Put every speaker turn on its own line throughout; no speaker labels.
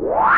WHAT?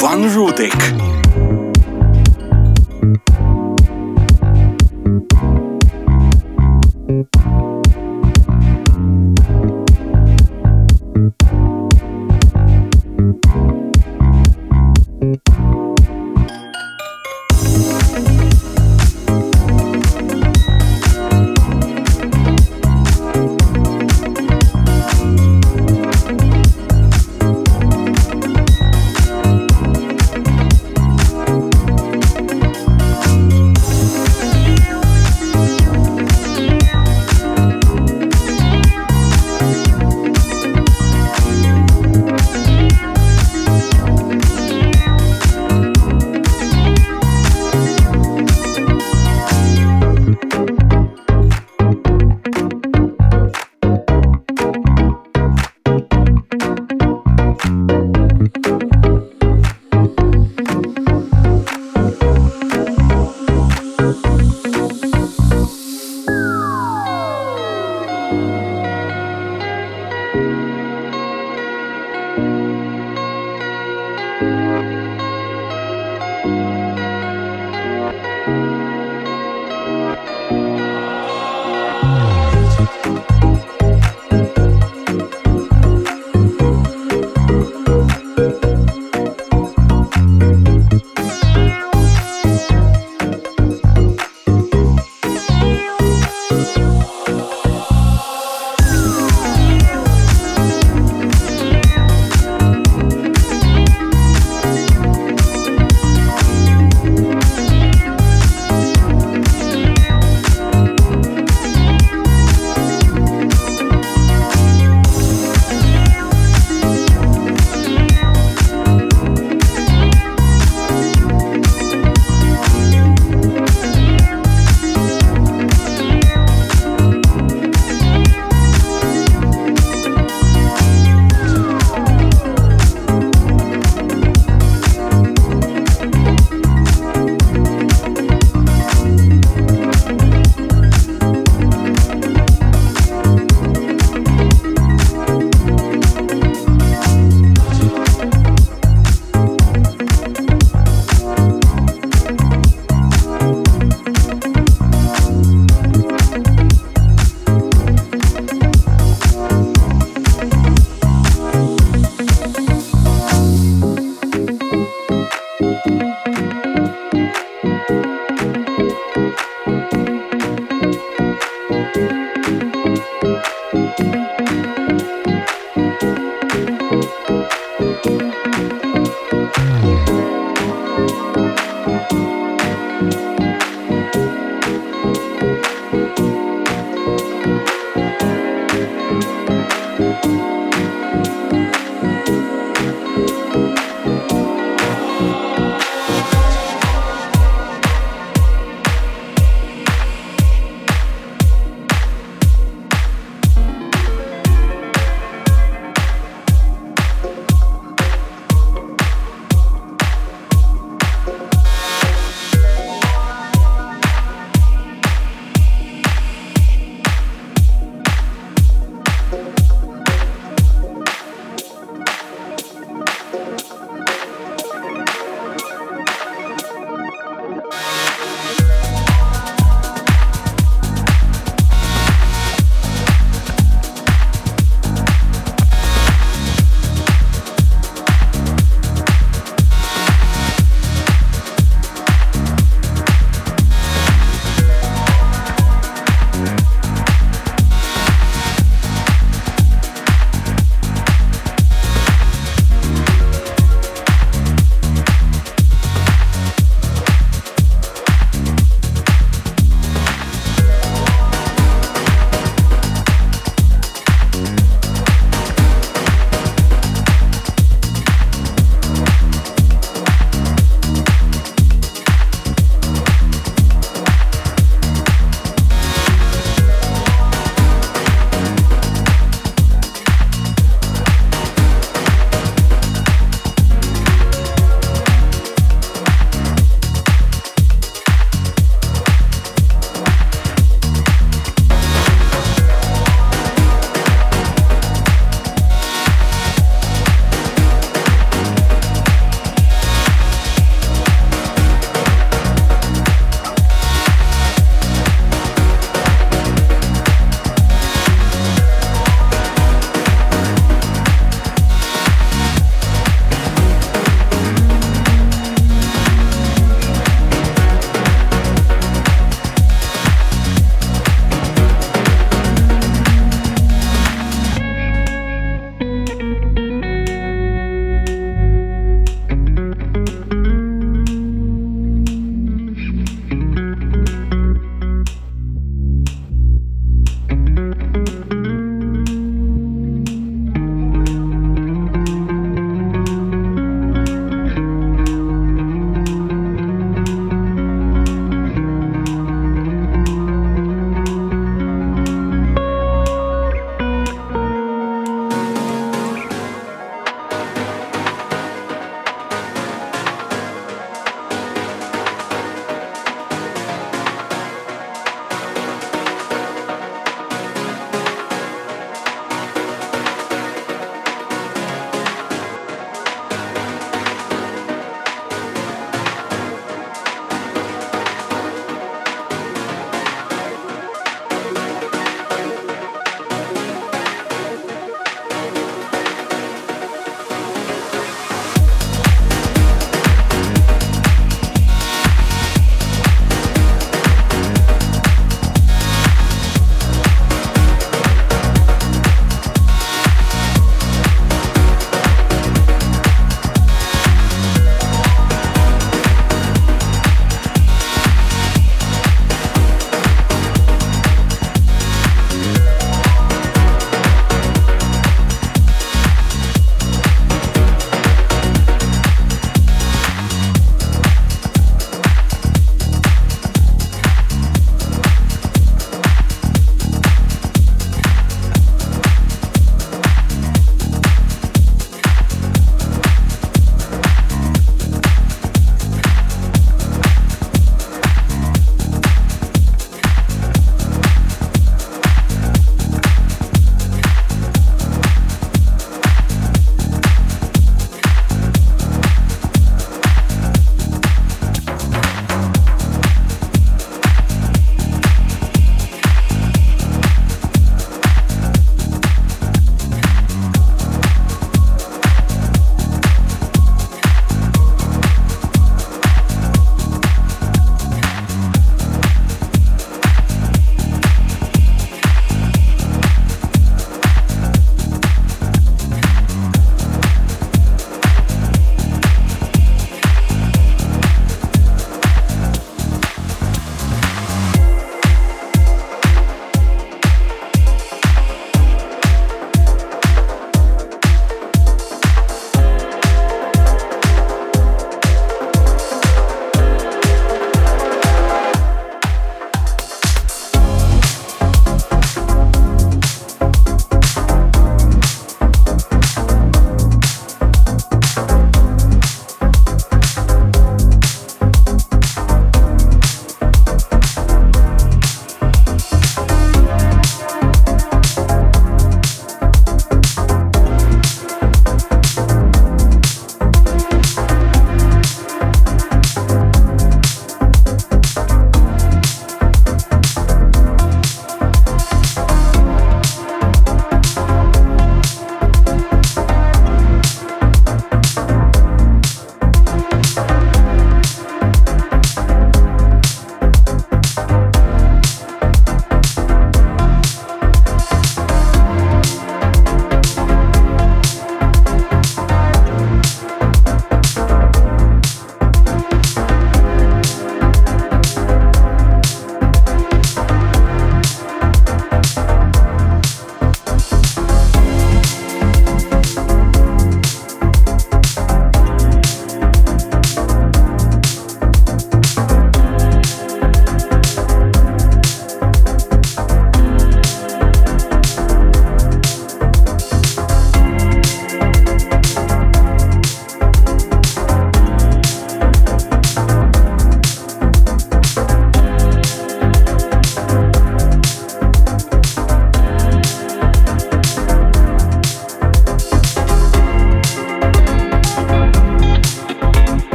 Ivan
Roudyk.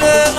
love.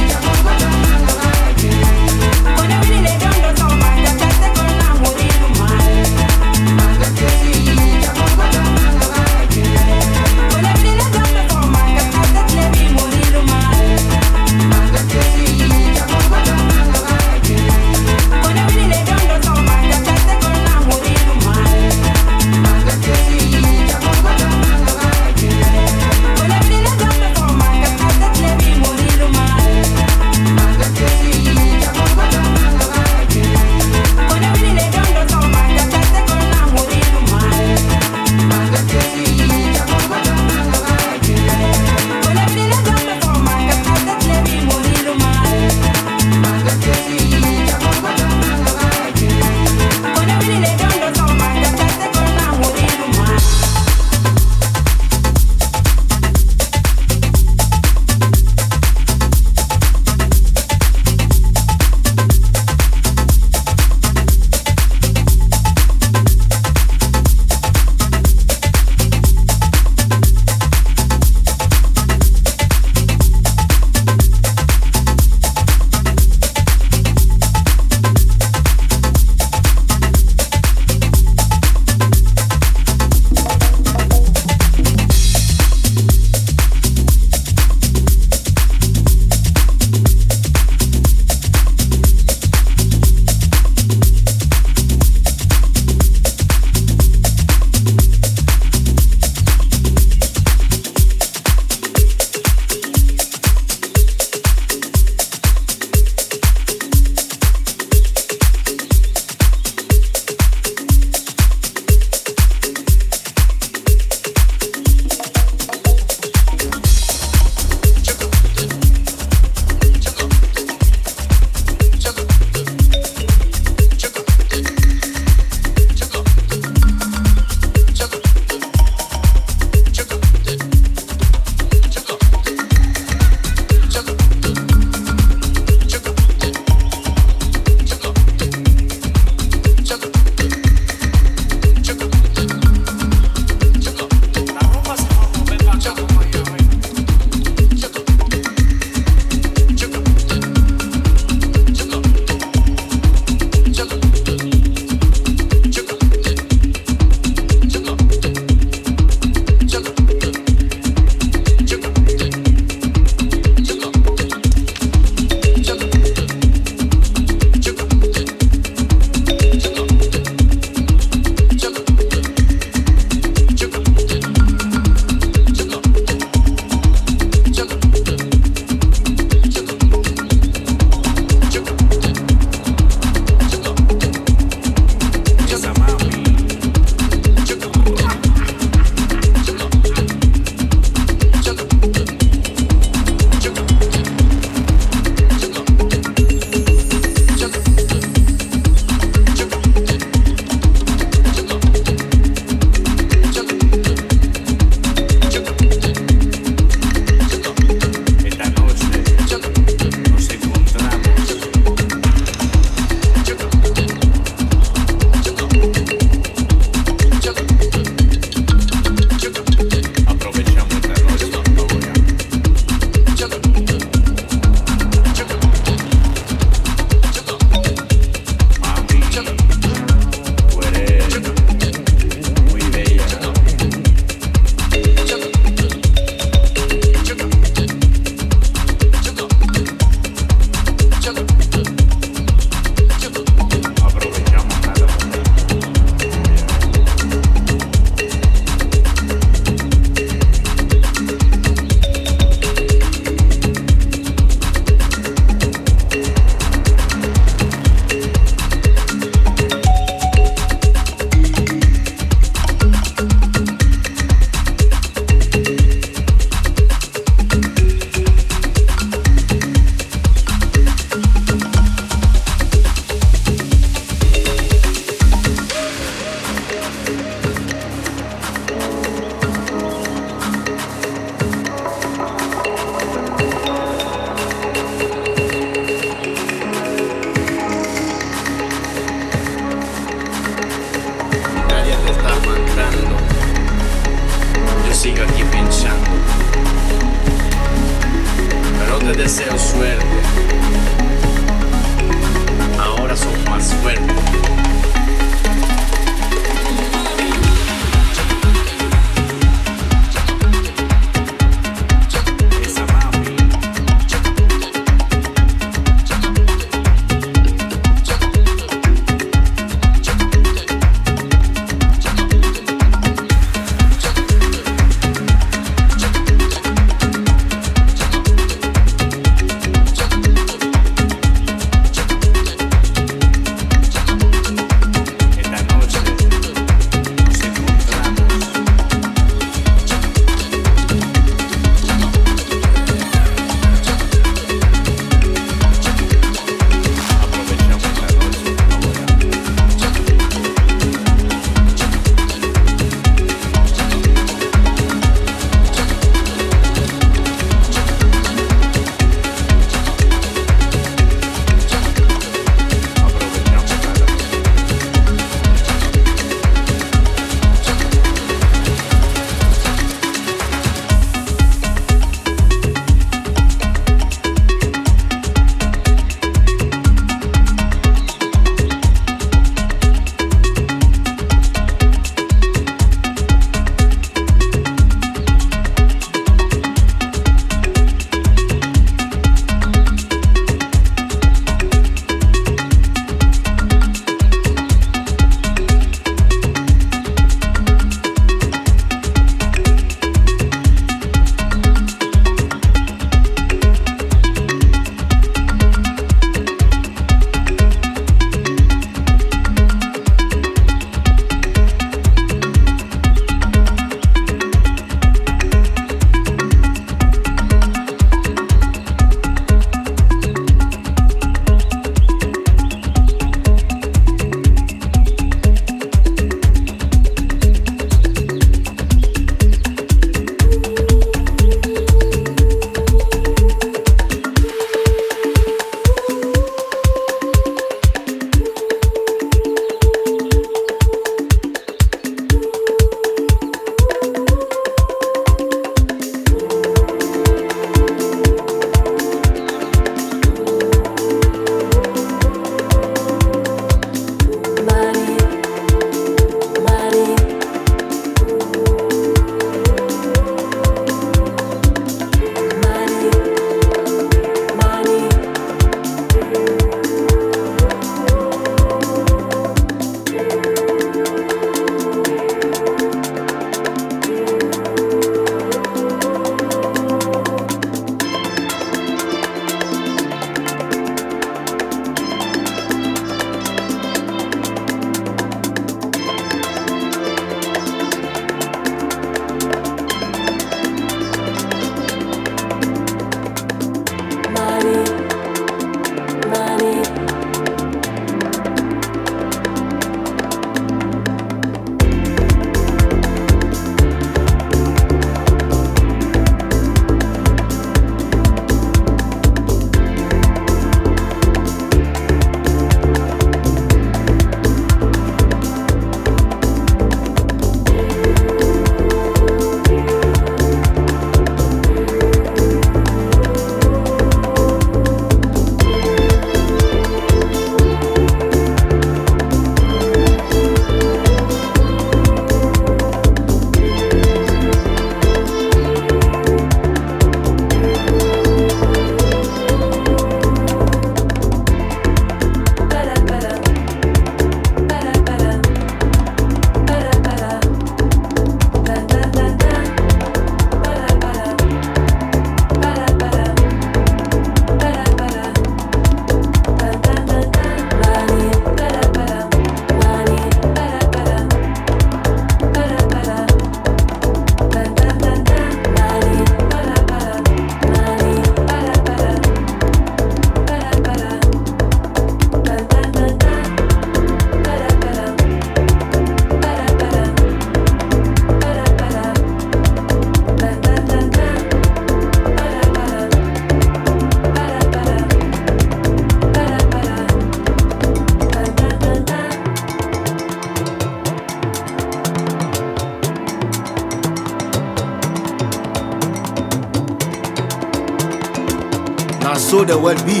The world be.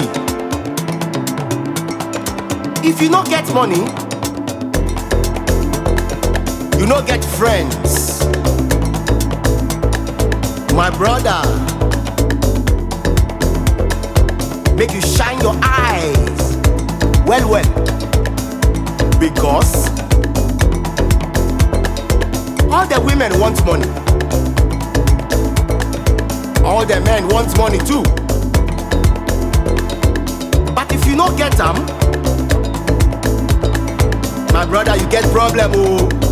If you not get money you not get friends. My brother make you shine your eyes. Well well because all the women want money. All the men want money too you get am my brother you get problem oh.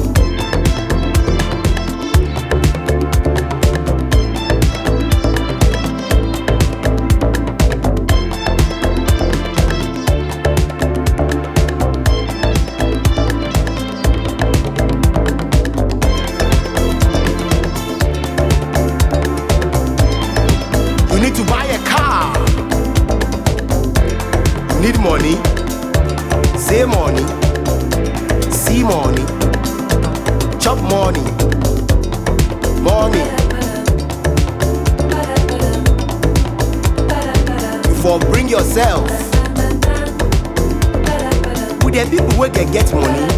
Wey can get money.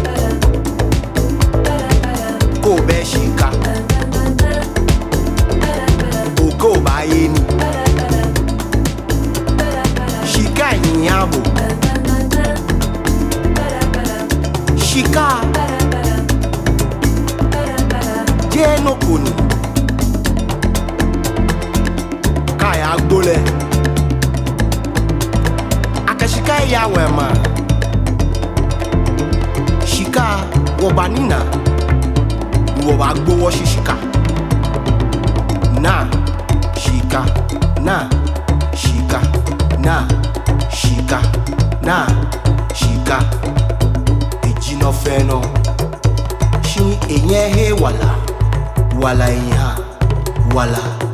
Feno. Shi enye he wala. Wala. Wala. Wala.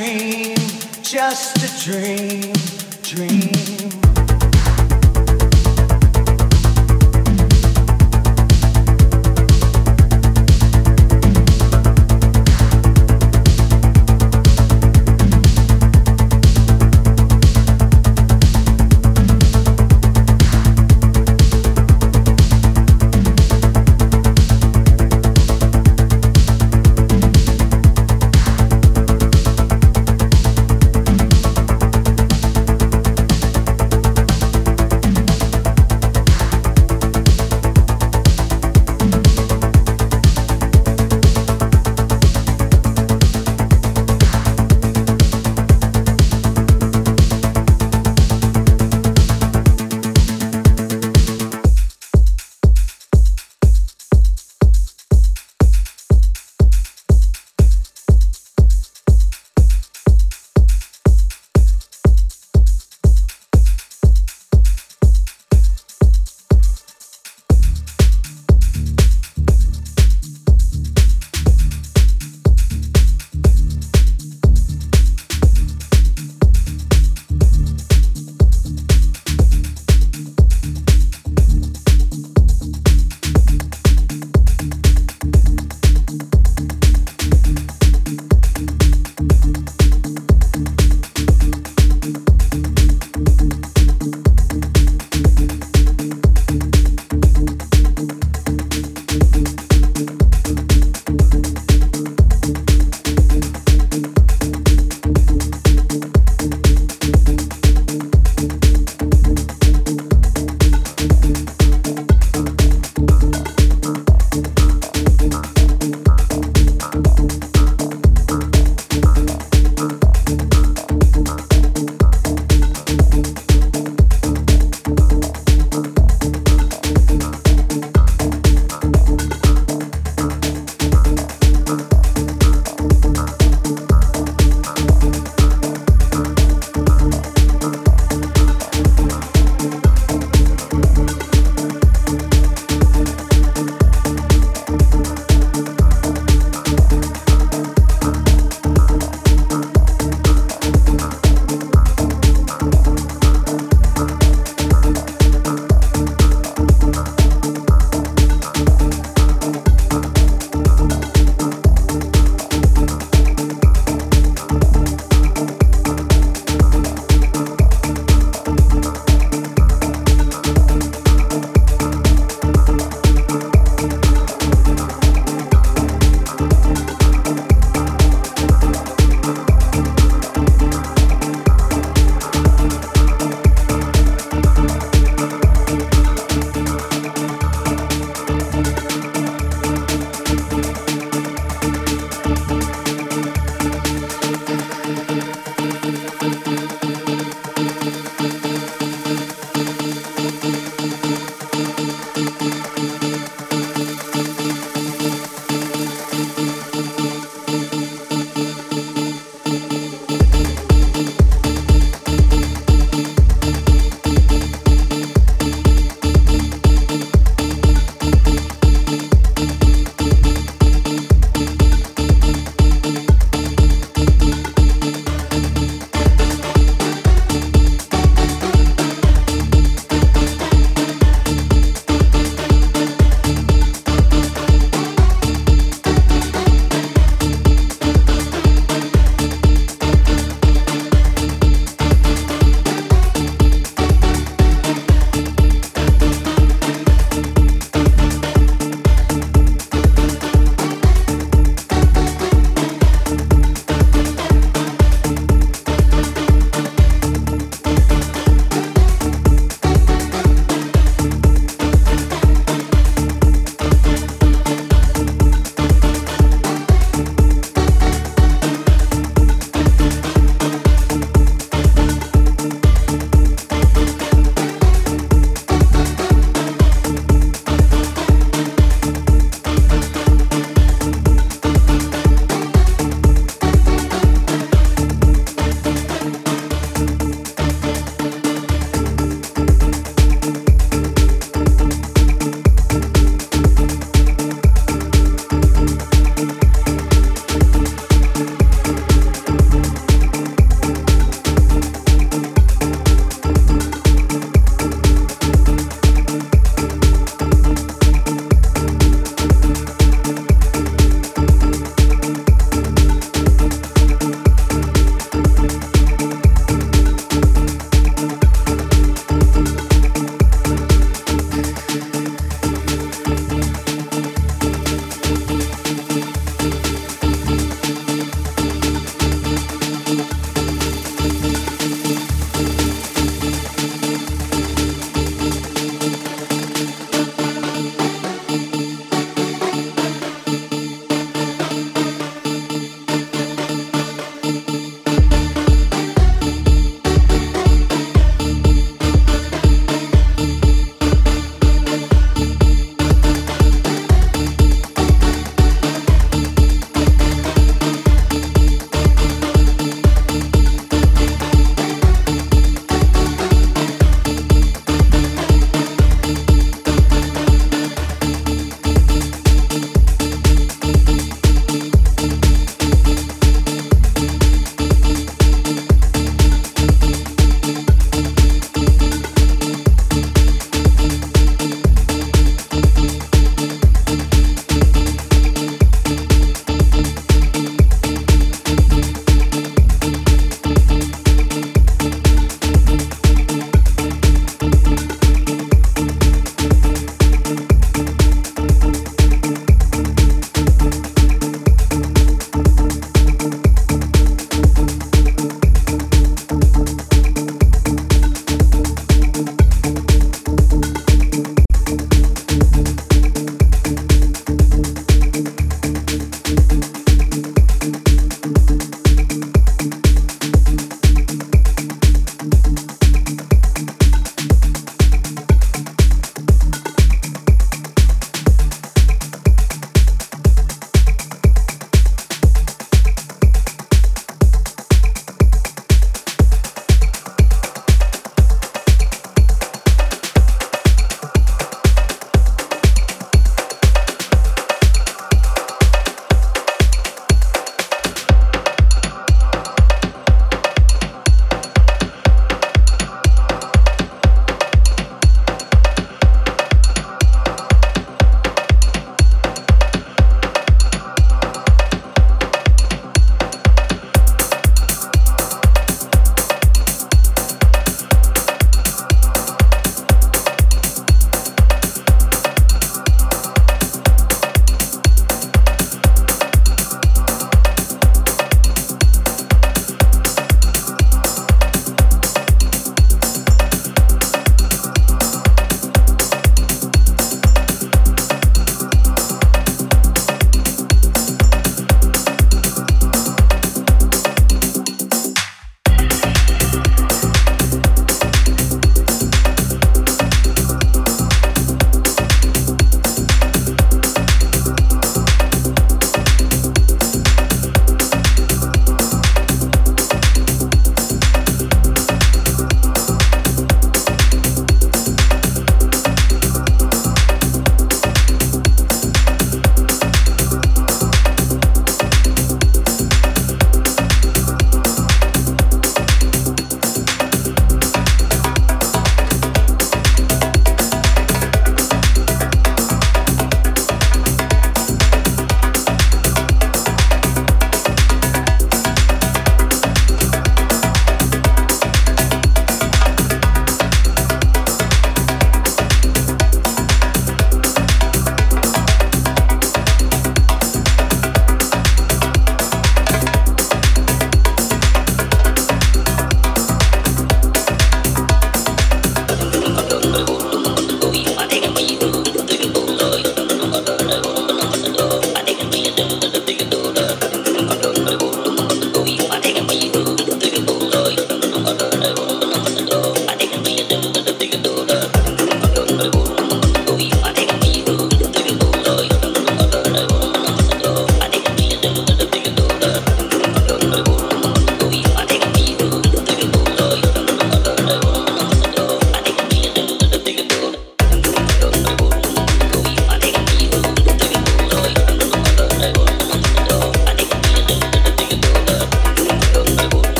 Dream, just a dream.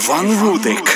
Иван Рудик.